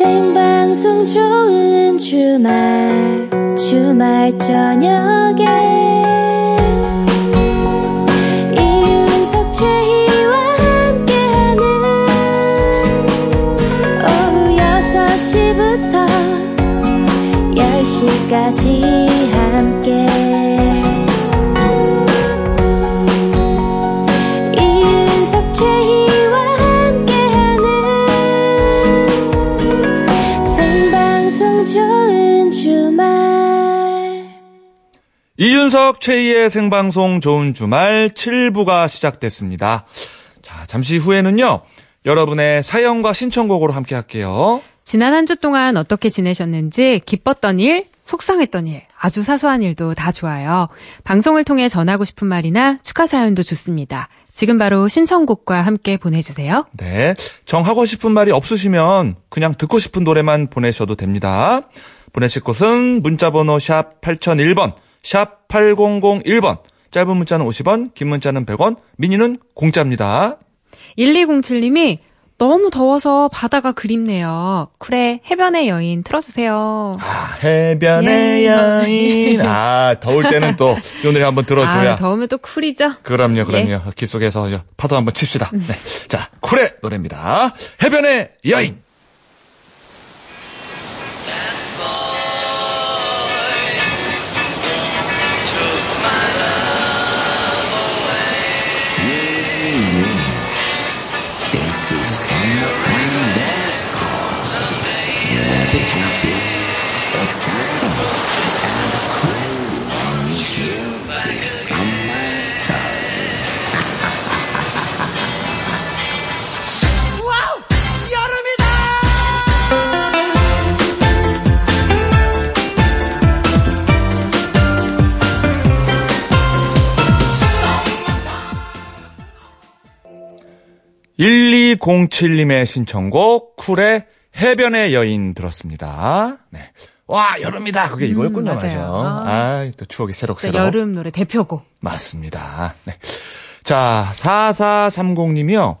생방송 좋은 주말 주말 저녁에. 이윤석 최희와 함께하는 오후 6시부터 10시까지 이윤석 최희의 생방송 좋은 주말 7부가 시작됐습니다. 자, 잠시 후에는요. 여러분의 사연과 신청곡으로 함께 할게요. 지난 한 주 동안 어떻게 지내셨는지 기뻤던 일, 속상했던 일, 아주 사소한 일도 다 좋아요. 방송을 통해 전하고 싶은 말이나 축하 사연도 좋습니다. 지금 바로 신청곡과 함께 보내주세요. 네. 정하고 싶은 말이 없으시면 그냥 듣고 싶은 노래만 보내셔도 됩니다. 보내실 곳은 문자번호 샵 8001번, 샵 8001번, 짧은 문자는 50원, 긴 문자는 100원, 미니는 공짜입니다. 1207님이 너무 더워서 바다가 그립네요. 쿨의 해변의 여인 틀어주세요. 아, 해변의 예. 여인. 아, 더울 때는 또 이 노래 한번 들어줘야. 아, 더우면 또 쿨이죠? 그럼요, 그럼요. 귀 속에서 파도 한번 칩시다. 네. 자, 쿨의 노래입니다. 해변의 여인. You will be happy, excited, and cool when you hear this summer story. 와우! 여름이다! 일 1207님의 신청곡 쿨의 해변의 여인 들었습니다. 네. 와, 여름이다. 그게 이거였군요, 음, 맞아. 맞아요. 아, 또 추억이 새록새록. 여름 노래 대표곡. 맞습니다. 네. 자, 4430님이요.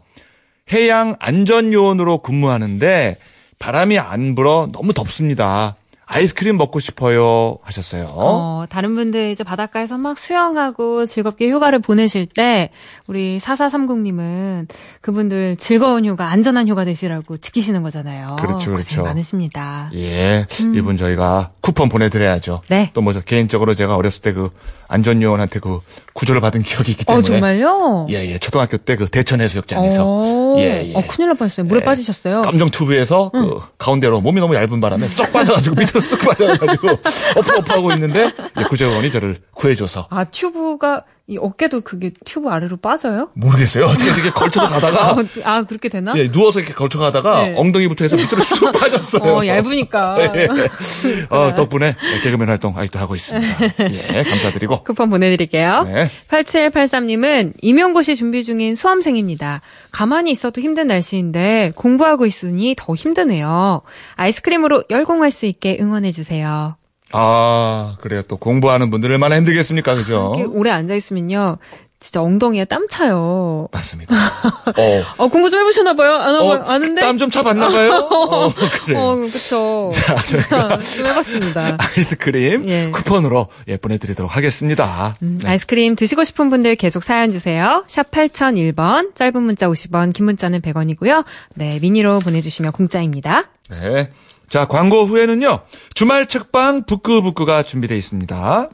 해양 안전요원으로 근무하는데 바람이 안 불어 너무 덥습니다. 아이스크림 먹고 싶어요 하셨어요. 어, 다른 분들 이제 바닷가에서 막 수영하고 즐겁게 휴가를 보내실 때 우리 4430님은 그분들 즐거운 휴가, 안전한 휴가 되시라고 지키시는 거잖아요. 그렇죠, 그렇죠. 많으십니다. 예, 이분 저희가 쿠폰 보내드려야죠. 음. 네. 또뭐저 개인적으로 제가 어렸을 때 그 안전요원한테 그 구조를 받은 기억이 있기 어, 때문에. 정말요? 예, 예. 초등학교 때 그 대천 해수욕장에서. 어, 예, 예. 어, 큰일 날 뻔했어요. 물에 예. 빠지셨어요. 감정 튜브에서 그 가운데로 몸이 너무 얇은 바람에 쏙 빠져가지고 밑으로 쑥 빠져가지고 어프어프하고 있는데 예, 구조원이 저를 구해줘서 아, 튜브가, 이 어깨도 그게 튜브 아래로 빠져요? 모르겠어요. 어떻게 이렇게 걸쳐서 아, 가다가 아, 그렇게 되나? 예, 누워서 이렇게 걸쳐 가다가 네. 엉덩이부터 해서 밑으로 쑥 빠졌어요. 어, 얇으니까. 예. 어, 덕분에 개그맨 활동 아직도 하고 있습니다. 예, 감사드리고. 쿠폰 보내드릴게요. 네. 8783님은 임용고시 준비 중인 수험생입니다. 가만히 있어도 힘든 날씨인데 공부하고 있으니 더 힘드네요. 아이스크림으로 열공할 수 있게 응원해주세요. 아, 그래요. 또 공부하는 분들 얼마나 힘들겠습니까, 그죠? 이렇게 오래 앉아있으면요. 진짜 엉덩이에 땀 차요. 맞습니다. 어, 어, 공부 좀 해보셨나 봐요? 안 하고, 어, 아는데? 땀 좀 차봤나 봐요? 어, 그래. 어, 그쵸. 자, 저희가 좀 해봤습니다. 아이스크림 예. 쿠폰으로 예, 보내드리도록 하겠습니다. 음, 네. 아이스크림 드시고 싶은 분들 계속 사연 주세요. 샵 8001번, 짧은 문자 50원, 긴 문자는 100원이고요. 네, 미니로 보내주시면 공짜입니다. 네. 자, 광고 후에는요, 주말 책방 북구북구가 준비되어 있습니다.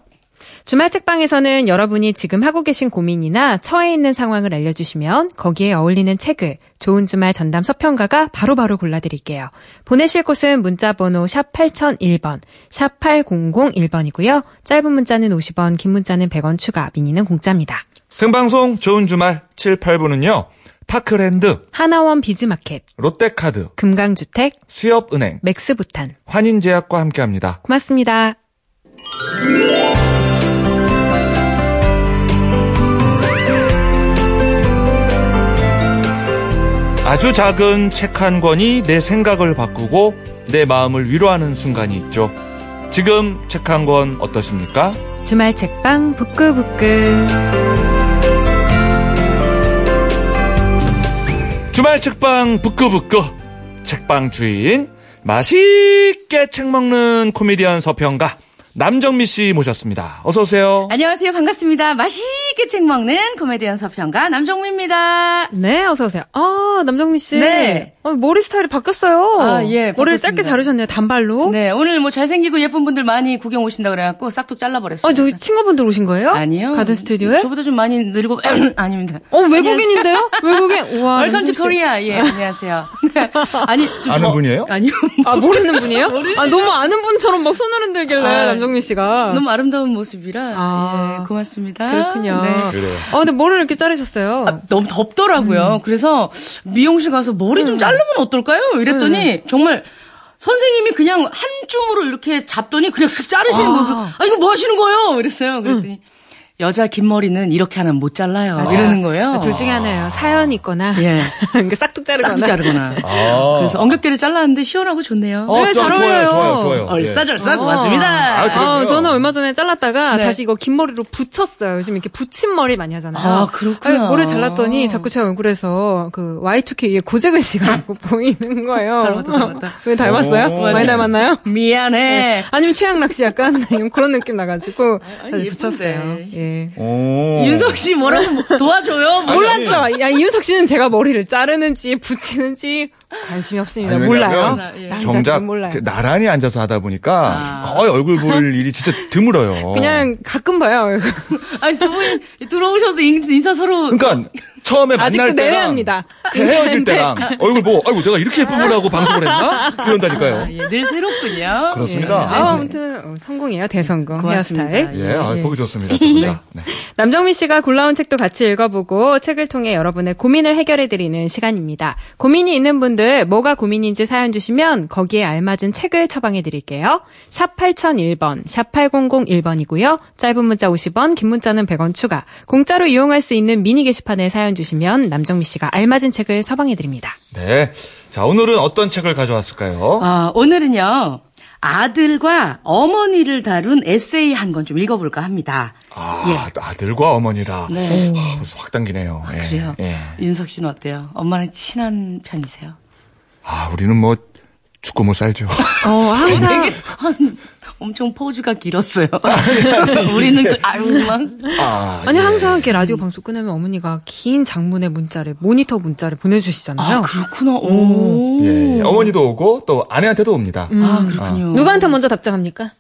주말 책방에서는 여러분이 지금 하고 계신 고민이나 처해 있는 상황을 알려주시면 거기에 어울리는 책을 좋은 주말 전담 서평가가 바로바로 골라드릴게요. 보내실 곳은 문자번호 샵 8001번, 샵 8001번이고요. 짧은 문자는 50원, 긴 문자는 100원 추가, 미니는 공짜입니다. 생방송 좋은 주말 7, 8부는요, 파크랜드, 하나원 비즈마켓, 롯데카드, 금강주택, 수협은행, 맥스부탄. 환인제약과 함께합니다. 고맙습니다. 아주 작은 책 한 권이 내 생각을 바꾸고 내 마음을 위로하는 순간이 있죠. 지금 책 한 권 어떠십니까? 주말 책방 북구북구. 주말 책방 북구북구. 책방 주인 맛있게 책 먹는 코미디언 서평가 남정미 씨 모셨습니다. 어서 오세요. 안녕하세요. 반갑습니다. 맛있게 책 먹는 코미디언 서평가 남정미입니다. 네, 어서 오세요. 아, 남정미 씨. 네. 어, 머리 스타일이 바뀌었어요. 아, 예, 머리를 바꿨습니다. 짧게 자르셨네요. 단발로. 네, 오늘 뭐 잘생기고 예쁜 분들 많이 구경 오신다 그래갖고 싹둑 잘라버렸어요. 아, 저기 친구분들 오신 거예요? 아니요. 가든 스튜디오에? 저보다 좀 많이 늙고, 아닙니다. 어, 외국인인데요? 외국인. 와. Welcome to. Korea. 예, 안녕하세요. 네. 아니, 좀 아는 더- 분이에요? 아니요. 아, 모르는 분이에요? 아, 너무 아는 분처럼 막 손을 흔들길래, 아, 남정 미 씨가. 너무 아름다운 모습이라. 아. 예, 고맙습니다. 그렇군요. 네. 그래요. 아, 근데 머리를 이렇게 자르셨어요. 아, 너무 덥더라고요. 그래서 미용실 가서 머리 좀 자르면 어떨까요? 이랬더니 정말 선생님이 그냥 한 줌으로 이렇게 잡더니 그냥 쓱 자르시는 거고 아 이거 뭐 하시는 거예요? 이랬어요. 그랬더니 여자 긴 머리는 이렇게 하면 못 잘라요. 이러는 거예요. 둘 중에 하나예요. 사연이 있거나. 예. 그러니까 싹둑 자르거나. 싹둑 자르거나. 아. 그래서 엉겹결을 잘랐는데 시원하고 좋네요. 어, 네, 잘 어울려요. 좋아요, 좋아요. 예. 얼싸절싸 어. 고맙습니다. 아, 그래요? 아, 저는 얼마 전에 잘랐다가 네. 다시 이거 긴 머리로 붙였어요. 요즘 이렇게 붙임 머리 많이 하잖아요. 아, 그렇구나. 아니, 머리 잘랐더니 자꾸 제 얼굴에서 그 Y2K의 고재근 씨가 보이는 거예요. 닮았다, 닮았다. 왜 닮았어요? 오, 많이 맞아요. 닮았나요? 미안해. 아니면 최양락 씨 약간 그런 느낌 나가지고 아니, 다시. 붙였어요. 예. 오. 윤석 씨 뭐라고 도와줘요? 뭐. 몰랐죠? 야, 이윤석 씨는 제가 머리를 자르는지 붙이는지 관심이 없습니다. 아니, 몰라요. 예. 정작 몰라요. 그 나란히 앉아서 하다 보니까 아. 거의 얼굴 볼 일이 진짜 드물어요. 그냥 가끔 봐요. 아니 두 분 들어오셔서 인- 인사 서로 그러니까 처음에 아직도 만날 때랑 내외합니다. 헤어질 때랑 얼굴 보고 아이고 내가 이렇게 예쁜 분하고 방송을 했나? 이런다니까요. 아, 예, 늘 새롭군요. 그렇습니다. 예. 아, 아무튼 어, 성공이에요. 대성공 고맙습니다. 헤어스타일. 예, 아, 보기 좋습니다. 네. 네. 남정미 씨가 골라온 책도 같이 읽어보고 책을 통해 여러분의 고민을 해결해 드리는 시간입니다. 고민이 있는 분들 뭐가 고민인지 사연 주시면 거기에 알맞은 책을 처방해 드릴게요. 샵 8001번, 샵 8001번이고요. 짧은 문자 50원, 긴 문자는 100원 추가. 공짜로 이용할 수 있는 미니 게시판에 사연 주시면 남정미 씨가 알맞은 책을 처방해 드립니다. 네. 자, 오늘은 어떤 책을 가져왔을까요? 아, 오늘은요. 아들과 어머니를 다룬 에세이 한 권 좀 읽어볼까 합니다. 아, 아들과 어머니라. 네. 아, 벌써 확 당기네요. 예, 그래요. 예. 윤석 씨는 어때요? 엄마랑 친한 편이세요? 아, 우리는 뭐 죽고 못 살죠. 어, 항상. 한, 엄청 포즈가 길었어요. 우리는 또, 아유, 막. 아, 아니 예. 항상 이렇게 라디오 방송 끝나면 어머니가 긴 장문의 문자를 모니터 문자를 보내주시잖아요. 아, 그렇구나. 오. 예, 어머니도 오고 또 아내한테도 옵니다. 아, 그렇군요. 누구한테 먼저 답장합니까?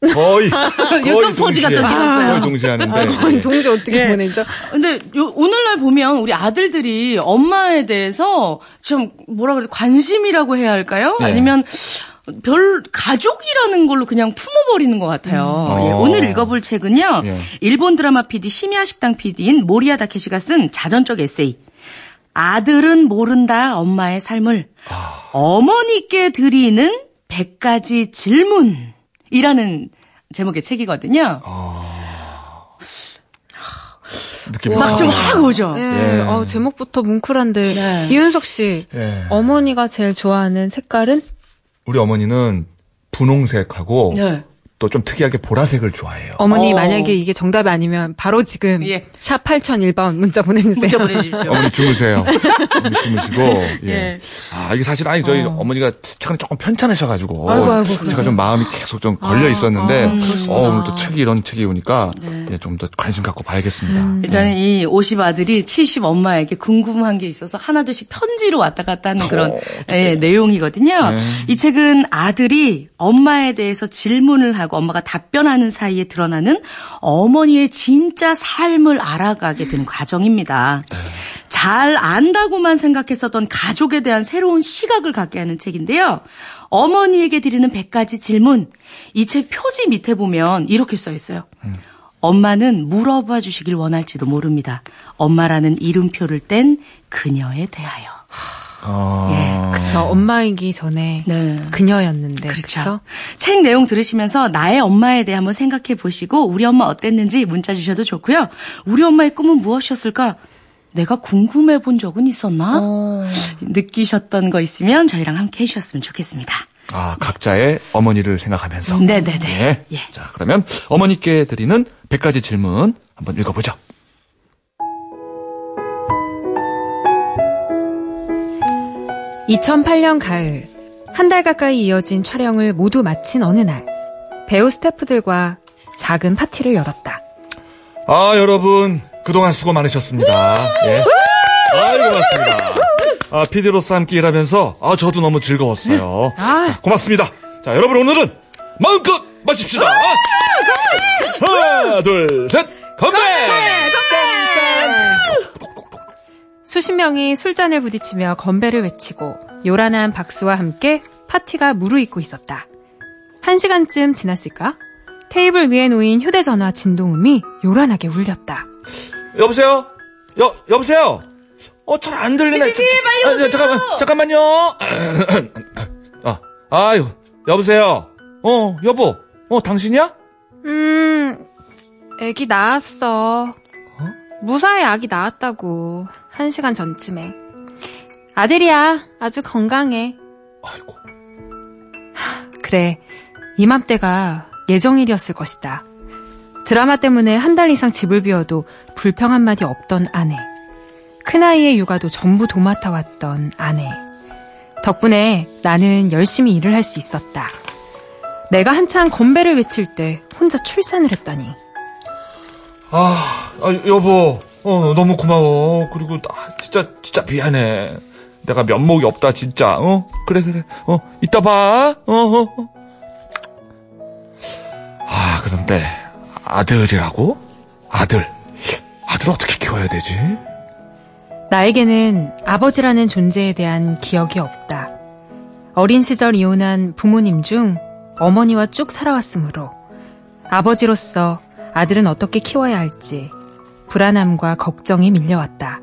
거의 어떤 포즈가 또 길었어요? 거의 동시에 하는데. 아니, 예. 동지 어떻게 예. 보내죠? 근데 요, 오늘날 보면 우리 아들들이 엄마에 대해서 좀 뭐라 그래 관심이라고 해야 할까요? 예. 아니면 별 가족이라는 걸로 그냥 품어버리는 것 같아요. 음. 예, 어. 오늘 읽어볼 책은요. 예. 일본 드라마 PD 심야 식당 PD인 모리아 다케시가 쓴 자전적 에세이. 아들은 모른다 엄마의 삶을 아. 어머니께 드리는 100가지 질문 이라는 제목의 책이거든요. 느낌이 막좀 확 오죠. 예, 예. 어, 제목부터 뭉클한데 네. 이윤석 씨 예. 어머니가 제일 좋아하는 색깔은 우리 어머니는 분홍색하고 네. 또 좀 특이하게 보라색을 좋아해요. 어머니 어. 만약에 이게 정답 이 아니면 바로 지금 예. 샵 8001번 문자 보내주세요. 문자 보내주십시오. 어머니 주무세요. 어머니 주무시고. 예. 예. 아 이게 사실 아니 저희 어. 머니가 최근에 조금 편찮으셔가지고 아이고, 아이고, 제가 좀 마음이 계속 좀 걸려 있었는데 아. 어, 오늘 또 책이 이런 책이 오니까 네. 예, 좀 더 관심 갖고 봐야겠습니다. 음. 일단은 이 50 아들이 70 엄마에게 궁금한 게 있어서 하나둘씩 편지로 왔다 갔다 하는 그런 예, 내용이거든요. 네. 이 책은 아들이 엄마에 대해서 질문을 하고 엄마가 답변하는 사이에 드러나는 어머니의 진짜 삶을 알아가게 되는 과정입니다. 잘 안다고만 생각했었던 가족에 대한 새로운 시각을 갖게 하는 책인데요. 어머니에게 드리는 100가지 질문. 이 책 표지 밑에 보면 이렇게 써 있어요. 엄마는 물어봐 주시길 원할지도 모릅니다. 엄마라는 이름표를 뗀 그녀에 대하여. 어, 그쵸 엄마이기 전에 네. 그녀였는데 그렇죠. 그쵸? 책 내용 들으시면서 나의 엄마에 대해 한번 생각해 보시고 우리 엄마 어땠는지 문자 주셔도 좋고요. 우리 엄마의 꿈은 무엇이었을까? 내가 궁금해 본 적은 있었나? 느끼셨던 거 있으면 저희랑 함께 해주셨으면 좋겠습니다. 아 각자의 어머니를 생각하면서. 네네네. 네. 예. 자 그러면 어머니께 드리는 100가지 질문 한번 읽어보죠. 2008년 가을 한 달 가까이 이어진 촬영을 모두 마친 어느 날, 배우 스태프들과 작은 파티를 열었다. 아, 여러분, 그동안 수고 많으셨습니다. 예. 아이, 고맙습니다. 아, PD로서 함께 일하면서, 아, 저도 너무 즐거웠어요. 아. 자, 고맙습니다. 자, 여러분, 오늘은 마음껏 마십시다. 하나, 둘, 셋, 건배! 수십 명이 술잔을 부딪히며 건배를 외치고 요란한 박수와 함께 파티가 무르익고 있었다. 한 시간쯤 지났을까? 테이블 위에 놓인 휴대전화 진동음이 요란하게 울렸다. 여보세요? 여, 여보세요? 어, 잘 안 들리네. 저, 저, 아, 네, 잠깐만, 잠깐만요. 아, 아유, 여보세요? 어, 여보. 어, 당신이야? 음, 애기 낳았어. 무사히 아기 낳았다고. 한 시간 전쯤에. 아들이야. 아주 건강해. 아이고. 그래. 이맘때가 예정일이었을 것이다. 드라마 때문에 한 달 이상 집을 비워도 불평 한마디 없던 아내. 큰아이의 육아도 전부 도맡아 왔던 아내. 덕분에 나는 열심히 일을 할 수 있었다. 내가 한창 건배를 외칠 때 혼자 출산을 했다니. 아, 아, 여보. 어, 너무 고마워. 그리고, 아, 진짜, 진짜 미안해. 내가 면목이 없다, 진짜. 어? 그래, 그래. 어, 이따 봐. 어, 어, 어. 아, 그런데, 아들이라고? 아들. 아들 어떻게 키워야 되지? 나에게는 아버지라는 존재에 대한 기억이 없다. 어린 시절 이혼한 부모님 중 어머니와 쭉 살아왔으므로 아버지로서 아들은 어떻게 키워야 할지 불안함과 걱정이 밀려왔다.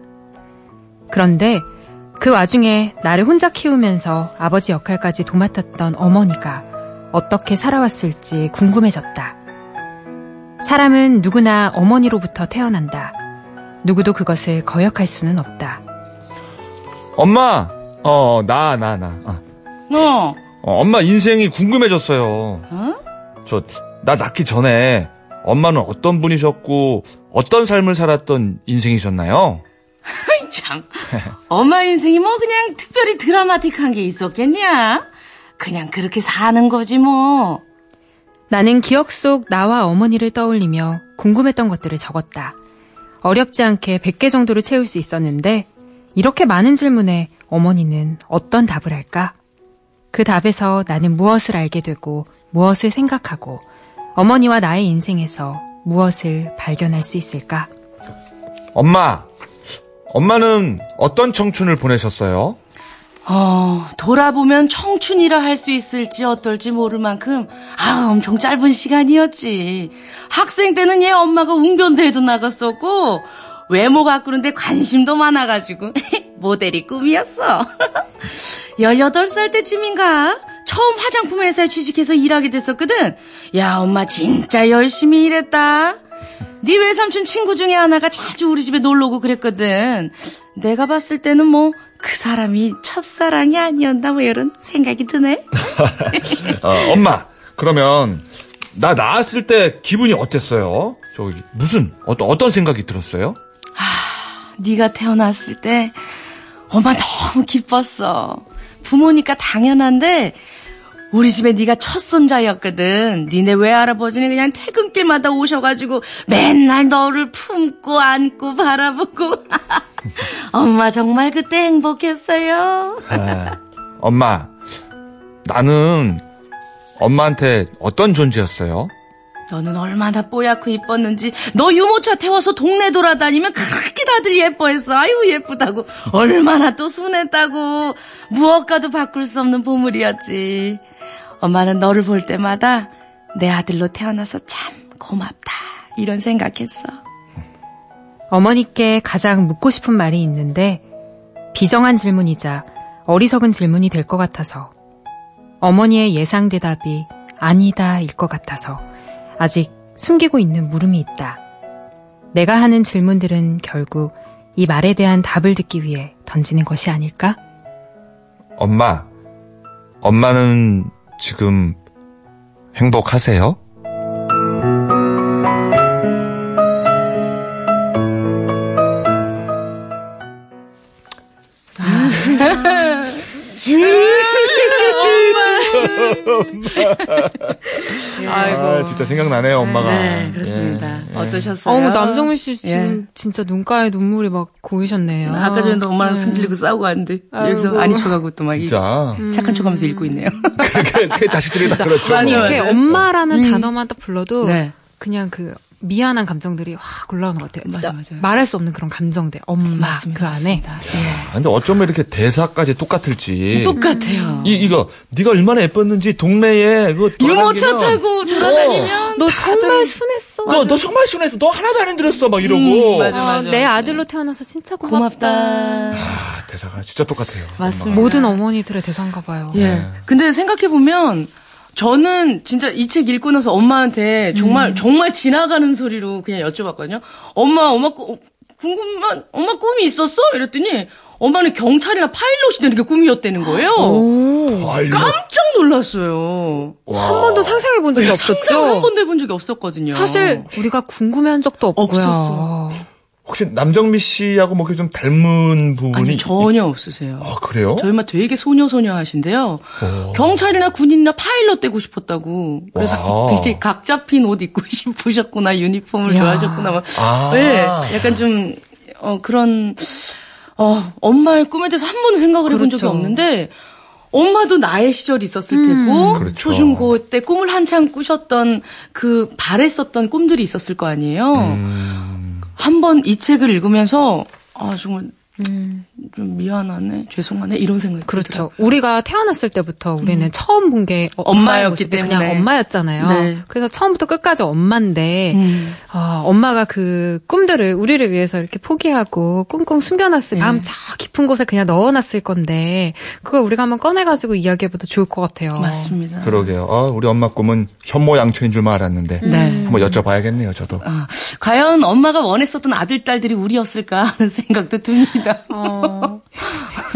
그런데 그 와중에 나를 혼자 키우면서 아버지 역할까지 도맡았던 어머니가 어떻게 살아왔을지 궁금해졌다. 사람은 누구나 어머니로부터 태어난다. 누구도 그것을 거역할 수는 없다. 엄마! 어, 나, 나, 나. 어. 어. 어, 엄마 인생이 궁금해졌어요. 어? 저, 나 낳기 전에 엄마는 어떤 분이셨고, 어떤 삶을 살았던 인생이셨나요? 아이, 참. 엄마 인생이 뭐 그냥 특별히 드라마틱한 게 있었겠냐? 그냥 그렇게 사는 거지 뭐. 나는 기억 속 나와 어머니를 떠올리며 궁금했던 것들을 적었다. 어렵지 않게 100개 정도를 채울 수 있었는데 이렇게 많은 질문에 어머니는 어떤 답을 할까? 그 답에서 나는 무엇을 알게 되고 무엇을 생각하고 어머니와 나의 인생에서 무엇을 발견할 수 있을까? 엄마, 엄마는 어떤 청춘을 보내셨어요? 어, 돌아보면 청춘이라 할 수 있을지 어떨지 모를 만큼, 아, 엄청 짧은 시간이었지. 학생 때는 얘 엄마가 웅변대회도 나갔었고, 외모 가꾸는데 관심도 많아가지고, 모델이 꿈이었어. 18살 때쯤인가? 처음 화장품 회사에 취직해서 일하게 됐었거든. 야, 엄마 진짜 열심히 일했다. 네 외삼촌 친구 중에 하나가 자주 우리 집에 놀러 오고 그랬거든. 내가 봤을 때는 뭐 그 사람이 첫사랑이 아니었나 뭐 이런 생각이 드네. 어, 엄마, 그러면 나 낳았을 때 기분이 어땠어요? 저기 무슨 어떤 어떤 생각이 들었어요? 네가 태어났을 때 엄마 너무 기뻤어. 부모니까 당연한데 우리 집에 네가 첫 손자였거든. 니네 외할아버지는 그냥 퇴근길마다 오셔가지고 맨날 너를 품고 안고 바라보고. 엄마 정말 그때 행복했어요. 아, 엄마, 나는 엄마한테 어떤 존재였어요? 너는 얼마나 뽀얗고 이뻤는지 너 유모차 태워서 동네 돌아다니면 그렇게 다들 예뻐했어. 아유 예쁘다고. 얼마나 또 순했다고. 무엇과도 바꿀 수 없는 보물이었지. 엄마는 너를 볼 때마다 내 아들로 태어나서 참 고맙다. 이런 생각했어. 어머니께 가장 묻고 싶은 말이 있는데 비정한 질문이자 어리석은 질문이 될 것 같아서 어머니의 예상 대답이 아니다일 것 같아서 아직 숨기고 있는 물음이 있다. 내가 하는 질문들은 결국 이 말에 대한 답을 듣기 위해 던지는 것이 아닐까? 엄마, 엄마는 지금 행복하세요? 아이고. 아, 진짜 생각나네요, 엄마가. 네, 그렇습니다. 어떠셨어요? 어우, 남정미 씨 지금 예. 진짜 눈가에 눈물이 막 고이셨네요. 아까 전에도 엄마랑 승질리고 싸우고 왔는데 여기서 아이고. 아닌 척하고 또 막 진짜. 착한 척 하면서 읽고 있네요. 그, 그 자식들이 다 그렇죠. 아니, 뭐. 이렇게 맞아요. 엄마라는 단어만 딱 불러도 네. 그냥 그 미안한 감정들이 확 올라오는 것 같아요. 진짜 맞아, 맞아요. 말할 수 없는 그런 감정들. 엄마 그 안에. 맞습니다. 아, 근데 어쩌면 이렇게 대사까지 똑같을지. 똑같아요. 이, 이거, 네가 얼마나 예뻤는지 동네에 그 유모차 타고 돌아다니면 너 정말 순했어. 너, 너 정말 순해서 너 하나도 안 힘들었어 막 이러고. 음, 맞아, 어, 맞아. 내 아들로 태어나서 진짜 고맙다. 고맙다. 아, 대사가 진짜 똑같아요. 맞습니다. 모든 어머니들의 대사인가 봐요. 예. 근데 생각해 보면 저는 진짜 이 책 읽고 나서 엄마한테 정말 음. 정말 지나가는 소리로 그냥 여쭤봤거든요. 엄마, 엄마 꿈 궁금한 엄마 꿈이 있었어? 이랬더니 엄마는 경찰이나 파일럿이 되는 게 꿈이었다는 거예요. 오. 깜짝 놀랐어요. 한 번도 상상해 본 적이 상상을 한 없었죠. 번도 해본 적이 없었거든요. 사실 우리가 궁금해한 적도 없고요. 없었어. 혹시 남정미 씨하고 뭐 이렇게 좀 닮은 부분이. 아니 전혀 없으세요. 아, 그래요? 저희 엄마 되게 소녀 소녀 하신데요. 어. 경찰이나 군인이나 파일럿 되고 싶었다고. 그래서 와. 되게 각 잡힌 옷 입고 싶으셨구나, 유니폼을 이야. 좋아하셨구나. 막. 아. 네, 약간 좀, 어, 그런, 어, 엄마의 꿈에 대해서 한 번도 생각을 해본 적이 그렇죠. 없는데, 엄마도 나의 시절이 있었을 테고, 그렇죠. 초중고 때 꿈을 한창 꾸셨던 그 바랬었던 꿈들이 있었을 거 아니에요. 음. 한 번 이 책을 읽으면서, 아, 정말 음, 좀 미안하네, 죄송하네, 이런 생각이 그렇죠. 들더라고요. 우리가 태어났을 때부터 우리는 처음 본게 음. 엄마였기 모습이 그냥 때문에. 엄마였잖아요. 네. 그래서 처음부터 끝까지 엄마인데 음. 아, 엄마가 그 꿈들을 우리를 위해서 이렇게 포기하고 꽁꽁 숨겨놨을 네. 마음 저 깊은 곳에 그냥 넣어놨을 건데 그걸 우리가 한번 꺼내가지고 이야기해봐도 좋을 것 같아요. 맞습니다. 그러게요. 어, 우리 엄마 꿈은 현모양처인 줄만 알았는데. 네. 한번 여쭤봐야겠네요, 저도. 아, 과연 엄마가 원했었던 아들, 딸들이 우리였을까 하는 생각도 듭니다. 어,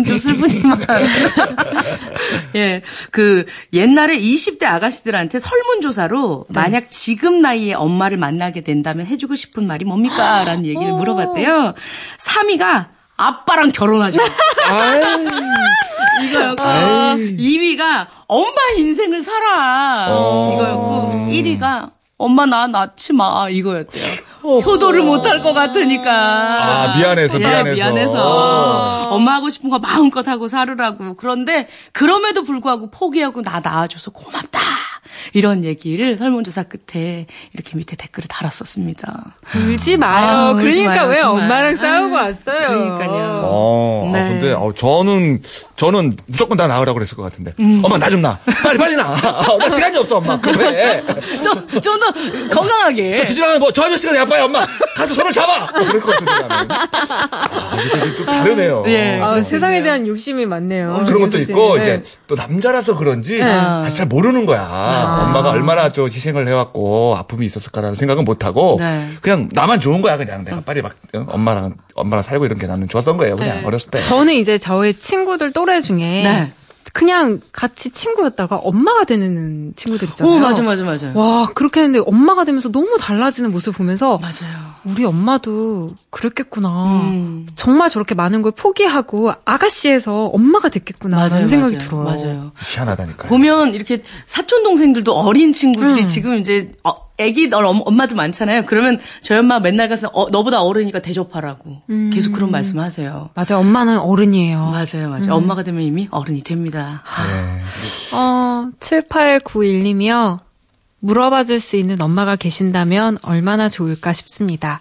좀 슬프지만. 예. 그, 옛날에 20대 아가씨들한테 설문조사로 만약 지금 나이에 엄마를 만나게 된다면 해주고 싶은 말이 뭡니까? 라는 얘기를 물어봤대요. 3위가 아빠랑 결혼하죠. 이거였고, 2위가 엄마 인생을 살아. 어. 이거였고, 1위가 엄마 나 낳지 마. 이거였대요. 효도를 못할 것 같으니까. 아, 미안해서, 예, 미안해서. 미안해서. 엄마 하고 싶은 거 마음껏 하고 살으라고. 그런데 그럼에도 불구하고 포기하고 나 낳아줘서 고맙다. 이런 얘기를 설문조사 끝에 이렇게 밑에 댓글을 달았었습니다. 울지 마요. 아, 울지 그러니까 마요, 왜 정말. 엄마랑 싸우고 아, 왔어요. 그러니까요. 어, 아, 네. 근데, 어, 저는, 저는 무조건 다 나으라고 그랬을 것 같은데. 음. 엄마, 나 좀 나. 빨리, 빨리 나. 아, 나 시간이 없어, 엄마. 그래. 좀, 좀 더 건강하게. 저 지나가는 뭐, 저 아저씨가 내 아빠야, 엄마. 가서 손을 잡아. 그럴 것 같은데. 아, 이게 좀 다르네요. 예. 아, 세상에 대한 욕심이 많네요. 그런 것도 윤수 있고, 씨는. 이제, 또 남자라서 그런지, 네. 사실 잘 모르는 거야. 엄마가 얼마나 좀 희생을 해왔고, 아픔이 있었을까라는 생각은 못하고, 네. 그냥 나만 좋은 거야, 그냥. 내가 빨리 막, 어, 엄마랑, 엄마랑 살고 이런 게 나는 좋았던 거예요, 그냥, 어렸을 때. 저는 이제 저의 친구들 또래 중에 네. 그냥 같이 친구였다가 엄마가 되는 친구들 있잖아요. 오, 맞아, 맞아, 맞아. 와, 그렇게 했는데 엄마가 되면서 너무 달라지는 모습 보면서 맞아요. 우리 엄마도 그랬겠구나. 음. 정말 저렇게 많은 걸 포기하고 아가씨에서 엄마가 됐겠구나. 라는 생각이 맞아요. 들어요. 맞아요. 희한하다니까요. 보면 이렇게 사촌 동생들도 어린 친구들이 지금 이제 어, 애기 어, 엄마들 많잖아요. 그러면 저희 엄마 맨날 가서 어, 너보다 어르니까 대접하라고 계속 그런 말씀하세요. 맞아요. 엄마는 어른이에요. 맞아요, 맞아요. 엄마가 되면 이미 어른이 됩니다. 네. 어, 7891님이요. 물어봐 줄 수 있는 엄마가 계신다면 얼마나 좋을까 싶습니다.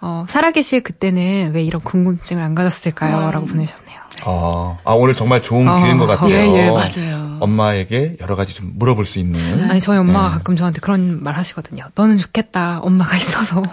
어, 살아계실 그때는 왜 이런 궁금증을 안 가졌을까요? 라고 보내셨네요. 아, 아, 오늘 정말 좋은 아, 기회인 것 같아요. 예, 예, 맞아요. 엄마에게 여러 가지 좀 물어볼 수 있는. 아니, 저희 엄마가 네. 가끔 저한테 그런 말 하시거든요. 너는 좋겠다. 엄마가 있어서.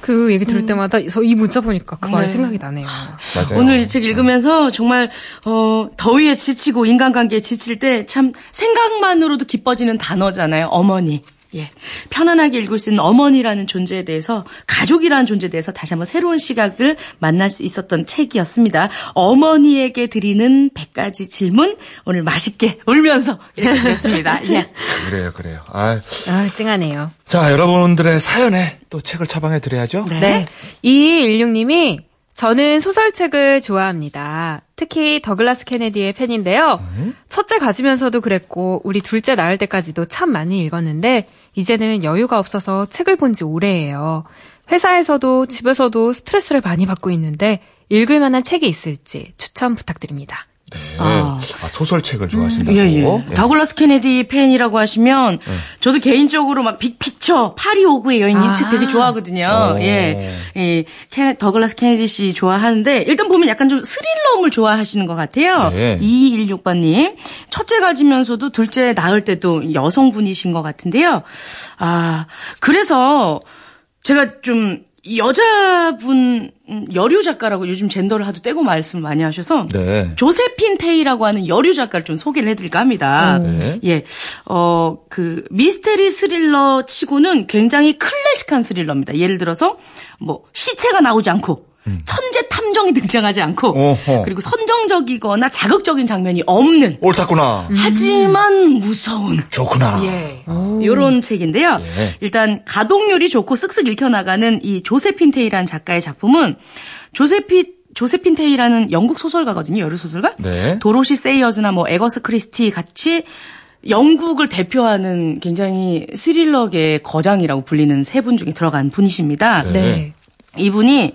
그 얘기 들을 때마다 저 이 문자 보니까 그 말이 네. 생각이 나네요. 맞아요. 오늘 이 책 읽으면서 정말 어 더위에 지치고 인간관계에 지칠 때 참 생각만으로도 기뻐지는 단어잖아요. 어머니. 예. 편안하게 읽을 수 있는 어머니라는 존재에 대해서 가족이라는 존재에 대해서 다시 한번 새로운 시각을 만날 수 있었던 책이었습니다. 어머니에게 드리는 100가지 질문 오늘 맛있게 울면서 이렇게 드렸습니다. 예. 그래요, 그래요. 아, 아, 찡하네요. 자, 여러분들의 사연에 또 책을 처방해 드려야죠. 네. 2216님이 저는 소설책을 좋아합니다. 특히 더글라스 케네디의 팬인데요. 첫째 가지면서도 그랬고 우리 둘째 낳을 때까지도 참 많이 읽었는데 이제는 여유가 없어서 책을 본 지 오래예요. 회사에서도 집에서도 스트레스를 많이 받고 있는데 읽을 만한 책이 있을지 추천 부탁드립니다. 네. 아. 아, 소설책을 좋아하신다고. 예, 예. 예. 다글라스 케네디 팬이라고 하시면 저도 개인적으로 막 빅피처 파리 오구의 여인 이책 되게 좋아하거든요. 오. 예. 이 케네, 더글라스 케네디 씨 좋아하는데 일단 보면 약간 좀 스릴러물 좋아하시는 것 같아요. 네. 2216번 님. 첫째 가지면서도 둘째 낳을 때도 여성분이신 것 같은데요. 아, 그래서 제가 좀 여자분 음, 여류 작가라고 요즘 젠더를 하도 떼고 말씀을 많이 하셔서 네. 조세핀 테이라고 하는 여류 작가를 좀 소개를 해드릴까 합니다. 네. 예, 어, 그, 미스테리 스릴러 치고는 굉장히 클래식한 스릴러입니다. 예를 들어서, 뭐, 시체가 나오지 않고, 천재 탐정이 등장하지 않고, 음. 어허. 그리고 선정적이거나 자극적인 장면이 없는, 옳다구나. 하지만 무서운, 좋구나. 예. 요런 책인데요. 예. 일단 가독률이 좋고 쓱쓱 읽혀 나가는 이 조세핀 테이라는 작가의 작품은 조세피 조세핀 테이라는 영국 소설가거든요. 여류 소설가. 네. 도로시 세이어즈나 뭐 애거사 크리스티 같이 영국을 대표하는 굉장히 스릴러계 거장이라고 불리는 세 분 중에 들어간 분이십니다. 네. 네. 이분이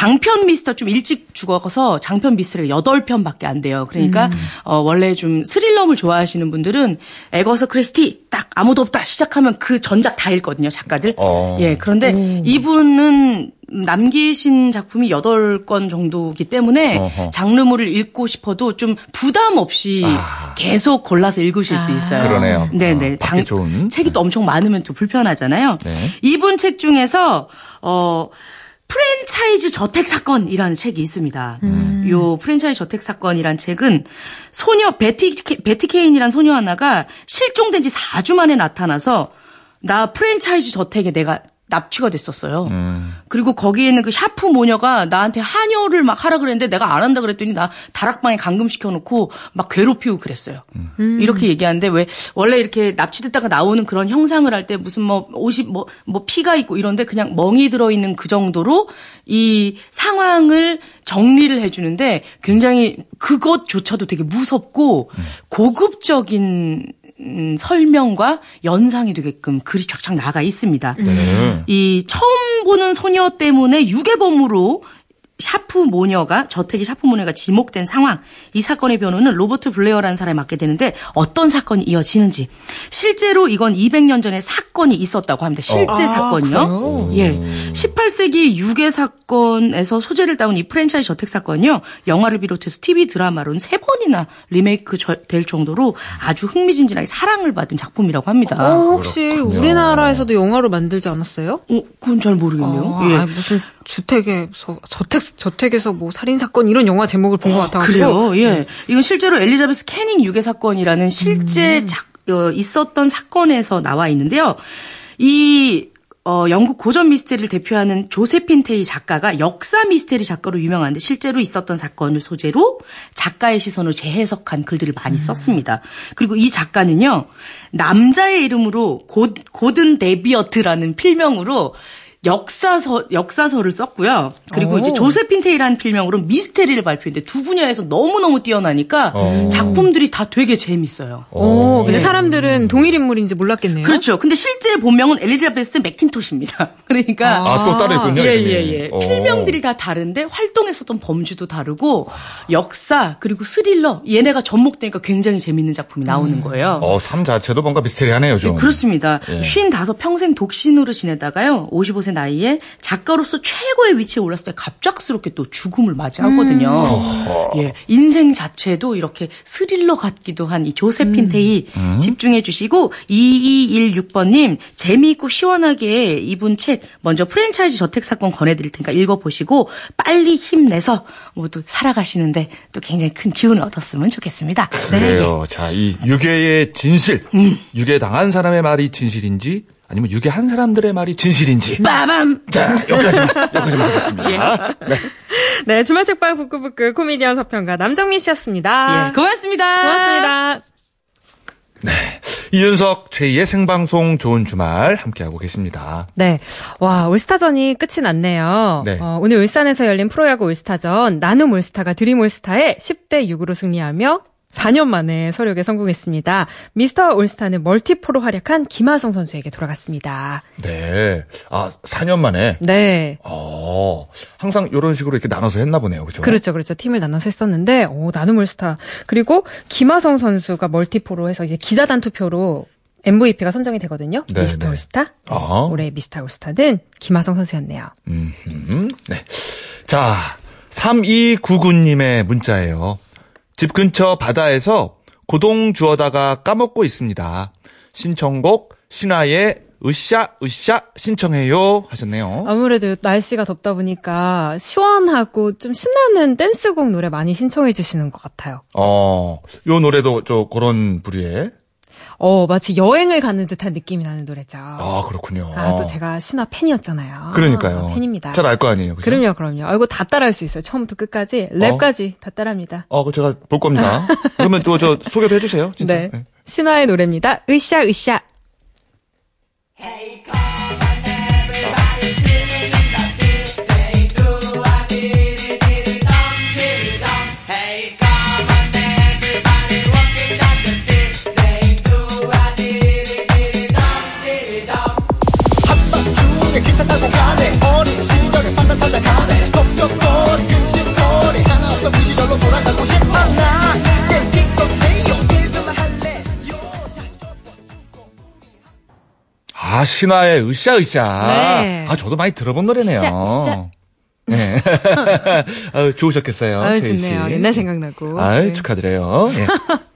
장편 미스터리 좀 일찍 죽어서 장편 미스터리가 8편밖에 안 돼요. 그러니까 어, 원래 좀 스릴러물 좋아하시는 분들은 에거서 크리스티 딱 아무도 없다 시작하면 그 전작 다 읽거든요. 작가들. 어. 예. 그런데 이분은 남기신 작품이 8건 정도기 때문에 어허. 장르물을 읽고 싶어도 좀 부담 없이 아. 계속 골라서 읽으실 수 있어요. 그러네요. 네네. 아, 받기 좋은. 책이 또 엄청 많으면 또 불편하잖아요. 네. 이분 책 중에서 어 프랜차이즈 저택 사건이라는 책이 있습니다. 요 프랜차이즈 저택 사건이란 책은 소녀 베티 베티 케인이란 소녀 하나가 실종된 지 4주 만에 나타나서 나 프랜차이즈 저택에 내가 납치가 됐었어요. 음. 그리고 거기에 있는 그 샤프 모녀가 나한테 하녀를 막 하라 그랬는데 내가 안 한다 그랬더니 나 다락방에 감금시켜 놓고 막 괴롭히고 그랬어요. 이렇게 얘기하는데 왜 원래 이렇게 납치됐다가 나오는 그런 형상을 할 때 무슨 뭐 옷이 뭐뭐 피가 있고 이런데 그냥 멍이 들어 있는 그 정도로 이 상황을 정리를 해 주는데 굉장히 그것조차도 되게 무섭고 고급적인 음, 설명과 연상이 되게끔 글이 쫙쫙 나가 있습니다. 네. 이 처음 보는 소녀 때문에 유괴범으로 샤프 모녀가 저택의 샤프 모녀가 지목된 상황. 이 사건의 변호는 로버트 블레어라는 사람이 맡게 되는데 어떤 사건이 이어지는지. 실제로 이건 200년 전에 사건이 있었다고 합니다. 실제 아, 사건이요. 그래요? 예. 18세기 유괴 사건에서 소재를 따온 이 프랜차이즈 저택 사건이요. 영화를 비롯해서 TV 드라마로는 세 번이나 리메이크 저- 될 정도로 아주 흥미진진하게 사랑을 받은 작품이라고 합니다. 어, 혹시 그렇군요. 우리나라에서도 영화로 만들지 않았어요? 어, 그건 잘 모르겠네요. 아, 예. 아니, 무슨 주택에서 저택 저택에서 뭐 살인 사건 이런 영화 제목을 본것 같아가지고. 그래요. 예. 이건 실제로 엘리자베스 캐닝 유괴 사건이라는 실제 작, 어, 있었던 사건에서 나와 있는데요. 이 어, 영국 고전 미스테리를 대표하는 조세핀 테이 작가가 역사 미스테리 작가로 유명한데 실제로 있었던 사건을 소재로 작가의 시선으로 재해석한 글들을 많이 썼습니다. 그리고 이 작가는요, 남자의 이름으로 고, 고든 데비어트라는 필명으로 역사서 역사서를 썼고요. 그리고 오. 이제 조세핀 테이라는 필명으로 미스테리를 발표했는데 두 분야에서 너무 너무 뛰어나니까 어. 작품들이 다 되게 재밌어요. 오, 근데 예. 사람들은 동일 인물인지 몰랐겠네요. 그렇죠. 근데 실제 본명은 엘리자베스 맥킨토시입니다. 그러니까 아, 또 따로 있군요. 예, 이름이. 예, 예. 어. 필명들이 다 다른데 활동했었던 범주도 다르고 역사 그리고 스릴러 얘네가 접목되니까 굉장히 재밌는 작품이 나오는 거예요. 어, 삶 자체도 뭔가 미스테리하네요, 좀. 예, 그렇습니다. 예. 55 평생 독신으로 지내다가요. 55세 나이에 작가로서 최고의 위치에 올랐을 때 갑작스럽게 또 죽음을 맞이하거든요. 예, 인생 자체도 이렇게 스릴러 같기도 한 이 조세핀 테이 집중해 주시고 2216번님 재미있고 시원하게 이분 책 먼저 프랜차이즈 저택 사건 권해드릴 테니까 읽어보시고 빨리 힘내서 모두 살아가시는데 또 굉장히 큰 기운을 얻었으면 좋겠습니다. 그래요. 자, 이 유괴의 진실. 음. 유괴 당한 사람의 말이 진실인지 아니면 유괴한 사람들의 말이 진실인지. 빠밤! 자, 여기까지만, 여기까지만 하겠습니다. 예. 네. 네, 주말 책방 북구북구 코미디언 서평가 남정민 씨였습니다. 예, 고맙습니다. 고맙습니다. 이윤석 제2의 생방송 좋은 주말 함께하고 계십니다. 네. 와, 올스타전이 끝이 났네요. 네. 어, 오늘 울산에서 열린 프로야구 올스타전 나눔 올스타가 드림 올스타에 10대 6으로 승리하며 4년 만에 서력에 성공했습니다. 미스터 올스타는 멀티포로 활약한 김하성 선수에게 돌아갔습니다. 네. 아, 4년 만에. 네. 어, 항상 이런 식으로 이렇게 나눠서 했나 보네요. 그죠? 그렇죠, 그렇죠. 팀을 나눠서 했었는데, 오, 나눔 올스타. 그리고 김하성 선수가 멀티포로 해서 이제 기자단 투표로 MVP가 선정이 되거든요. 네, 미스터 네. 올스타. 아. 올해 미스터 올스타는 김하성 선수였네요. 음, 네. 자, 3299님의 문자예요. 집 근처 바다에서 고동 주워다가 까먹고 있습니다. 신청곡 신화의 으쌰 으쌰 신청해요 하셨네요. 아무래도 날씨가 덥다 보니까 시원하고 좀 신나는 댄스곡 노래 많이 신청해 주시는 것 같아요. 어, 요 노래도 저 그런 부류의 어, 마치 여행을 가는 듯한 느낌이 나는 노래죠. 아, 그렇군요. 아, 또 제가 신화 팬이었잖아요. 그러니까요. 아, 팬입니다. 잘 알 거 아니에요. 그죠? 그럼요, 그럼요. 아, 이거 다 따라할 수 있어요. 처음부터 끝까지. 랩까지 다 따라합니다. 어, 그 제가 볼 겁니다. 그러면 또 저 소개도 해주세요. 진짜. 네. 신화의 노래입니다. 으쌰, 으쌰. 한 차 타고 가네 어린 시절에 살다 살다 가네 걱정거리 근심거리 하나 없던 그 시절로 돌아가고 싶어 나 이제 틱톡해요 일들만 할래 아, 신화의 으쌰 으쌰. 네. 아, 저도 많이 들어본 노래네요. 으쌰, 으쌰. 네. 아유, 좋으셨겠어요. 아유, 세희 씨. 좋네요. 옛날 생각나고. 아유, 네. 축하드려요. 예.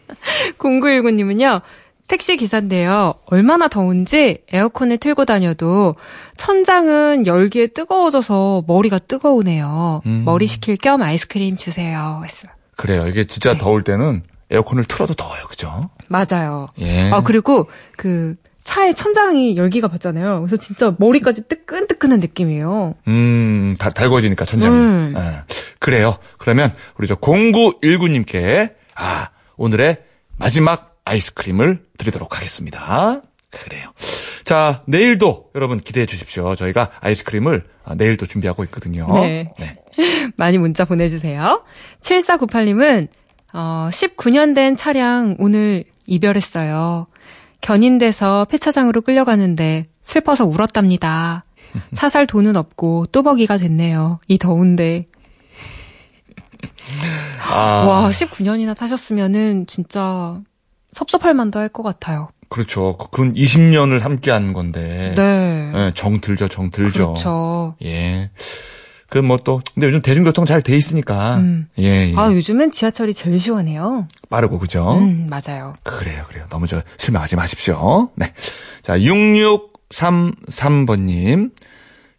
0919님은요, 택시 기사인데요. 얼마나 더운지 에어컨을 틀고 다녀도 천장은 열기에 뜨거워져서 머리가 뜨거우네요. 음. 머리 식힐 겸 아이스크림 주세요. 했어요. 그래요. 이게 진짜 더울 때는 에어컨을 틀어도 더워요. 그죠? 맞아요. 예. 아, 그리고 그 차에 천장이 열기가 받잖아요. 그래서 진짜 머리까지 뜨끈뜨끈한 느낌이에요. 음, 달, 달궈지니까 천장이. 음. 예. 그래요. 그러면 우리 저 0919님께 아, 오늘의 마지막 아이스크림을 드리도록 하겠습니다. 그래요. 자, 내일도 여러분 기대해 주십시오. 저희가 아이스크림을 아, 내일도 준비하고 있거든요. 네. 많이 문자 보내주세요. 7498님은, 어, 19년 된 차량 오늘 이별했어요. 견인돼서 폐차장으로 끌려가는데 슬퍼서 울었답니다. 차살 돈은 없고 뚜벅이가 됐네요. 이 더운데. 아, 와, 19년이나 타셨으면은 진짜 섭섭할 만도 할 것 같아요. 그렇죠. 그건 20년을 함께 한 건데. 네. 예, 정 들죠, 정 들죠. 그렇죠. 예. 그 뭐 또, 근데 요즘 대중교통 잘 돼 있으니까. 음. 예, 예. 아, 요즘은 지하철이 제일 시원해요. 빠르고, 그죠? 음, 맞아요. 그래요, 그래요. 너무 저 실망하지 마십시오. 네. 자, 6633번님.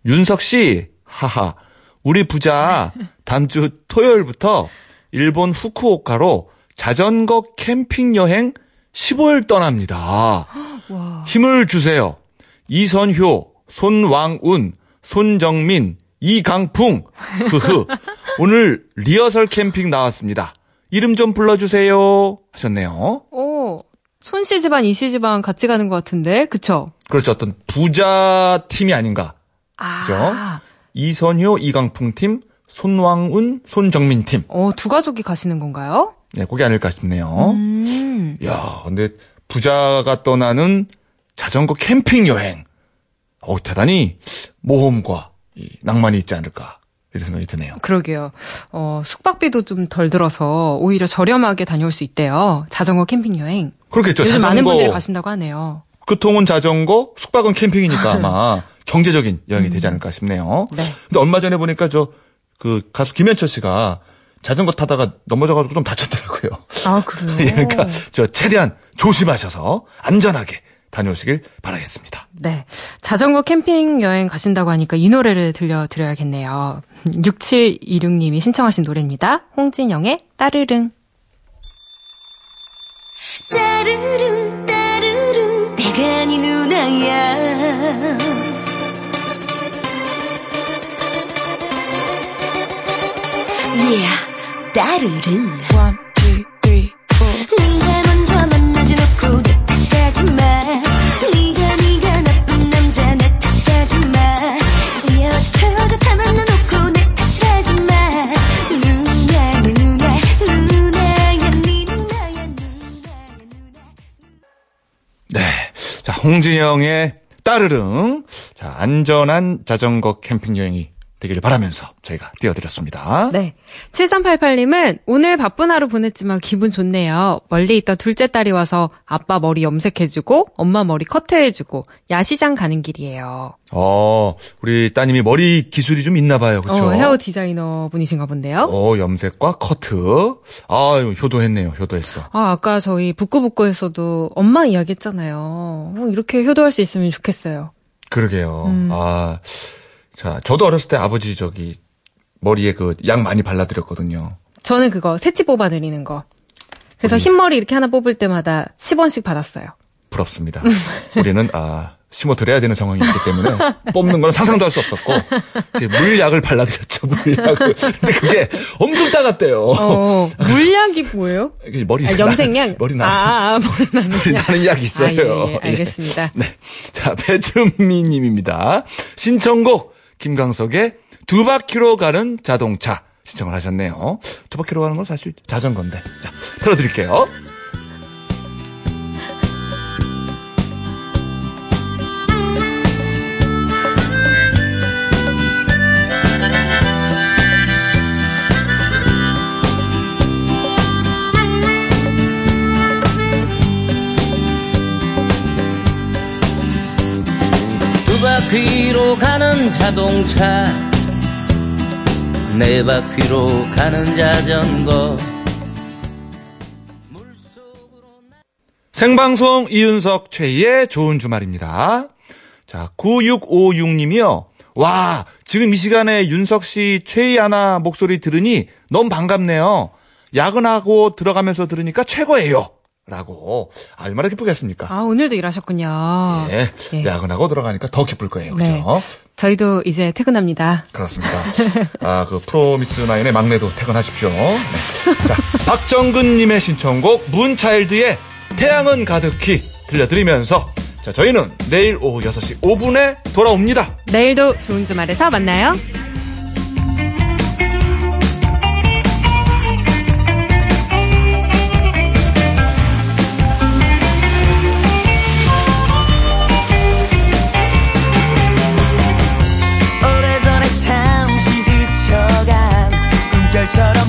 윤석 씨, 하하. 우리 부자 다음 주 토요일부터 일본 후쿠오카로 자전거 캠핑 여행 15일 떠납니다. 와. 힘을 주세요. 이선효, 손왕운, 손정민, 이강풍. 흐흐. 오늘 리허설 캠핑 나왔습니다. 이름 좀 불러주세요. 하셨네요. 오, 손 씨 집안, 이 씨 집안 같이 가는 것 같은데, 그쵸? 그렇죠. 어떤 부자 팀이 아닌가. 아. 그죠? 이선효, 이강풍 팀, 손왕운, 손정민 팀. 어, 두 가족이 가시는 건가요? 네, 그게 아닐까 싶네요. 음. 야, 근데 부자가 떠나는 자전거 캠핑 여행. 어, 대단히 모험과 이 낭만이 있지 않을까. 이런 생각이 드네요. 그러게요. 어, 숙박비도 좀 덜 들어서 오히려 저렴하게 다녀올 수 있대요. 자전거 캠핑 여행. 그렇겠죠. 요즘 자전거, 많은 분들이 가신다고 하네요. 교통은 자전거, 숙박은 캠핑이니까 아마 경제적인 여행이 되지 않을까 싶네요. 네. 근데 얼마 전에 보니까 저 그 가수 김현철 씨가 자전거 타다가 넘어져가지고 좀 다쳤더라고요. 아, 그래요? 예, 그러니까 저 최대한 조심하셔서 안전하게 다녀오시길 바라겠습니다. 네. 자전거 캠핑 여행 가신다고 하니까 이 노래를 들려드려야겠네요. 6726님이 신청하신 노래입니다. 홍진영의 따르릉. 따르릉 따르릉 때가 니 누나야 Yeah 따르릉. 이어서 네. 자 홍진영의 따르릉. 자 안전한 자전거 캠핑 여행이 되기를 바라면서 저희가 띄워드렸습니다. 네. 7388님은 오늘 바쁜 하루 보냈지만 기분 좋네요. 멀리 있던 둘째 딸이 와서 아빠 머리 염색해주고 엄마 머리 커트해주고 야시장 가는 길이에요. 어, 우리 따님이 머리 기술이 좀 있나 봐요. 그렇죠? 어, 헤어 디자이너 분이신가 본데요. 어, 염색과 커트. 아, 효도했네요. 효도했어. 아, 아까 저희 북구북구에서도 엄마 이야기 했잖아요. 어, 이렇게 효도할 수 있으면 좋겠어요. 그러게요. 음. 아, 자, 저도 어렸을 때 아버지 저기 머리에 그 약 많이 발라드렸거든요. 저는 그거 새치 뽑아드리는 거. 그래서 흰머리 이렇게 하나 뽑을 때마다 10원씩 받았어요. 부럽습니다. 우리는 아 심어 드려야 되는 상황이기 때문에 뽑는 건 상상도 할 수 없었고 이제 물약을 발라드렸죠 물약을. 근데 그게 엄청 따갑대요. 어, 물약이 뭐예요? 머리 아, 염색약? 머리 나 아, 아, 머리 나는 머리 약. 나는 약 있어요. 아, 예, 예, 예. 알겠습니다. 네. 자, 배준미님입니다. 신청곡, 김광석의 두 바퀴로 가는 자동차 신청을 하셨네요. 두 바퀴로 가는 건 사실 자전거인데. 자, 틀어드릴게요. 가는 자동차 네 바퀴로 가는 자전거 생방송 이윤석 최희의 좋은 주말입니다. 자, 9656님이요. 와, 지금 이 시간에 윤석 씨, 최희 아나 목소리 들으니 너무 반갑네요. 야근하고 들어가면서 들으니까 최고예요. 라고. 아, 얼마나 기쁘겠습니까? 아, 오늘도 일하셨군요. 예. 예. 야근하고 들어가니까 더 기쁠 거예요. 그죠? 네. 저희도 이제 퇴근합니다. 그렇습니다. 아, 그 프로미스 나인의 막내도 퇴근하십시오. 네. 자, 박정근님의 신청곡 문차일드의 태양은 가득히 들려드리면서 자, 저희는 내일 오후 6시 5분에 돌아옵니다. 내일도 좋은 주말에서 만나요. 날처럼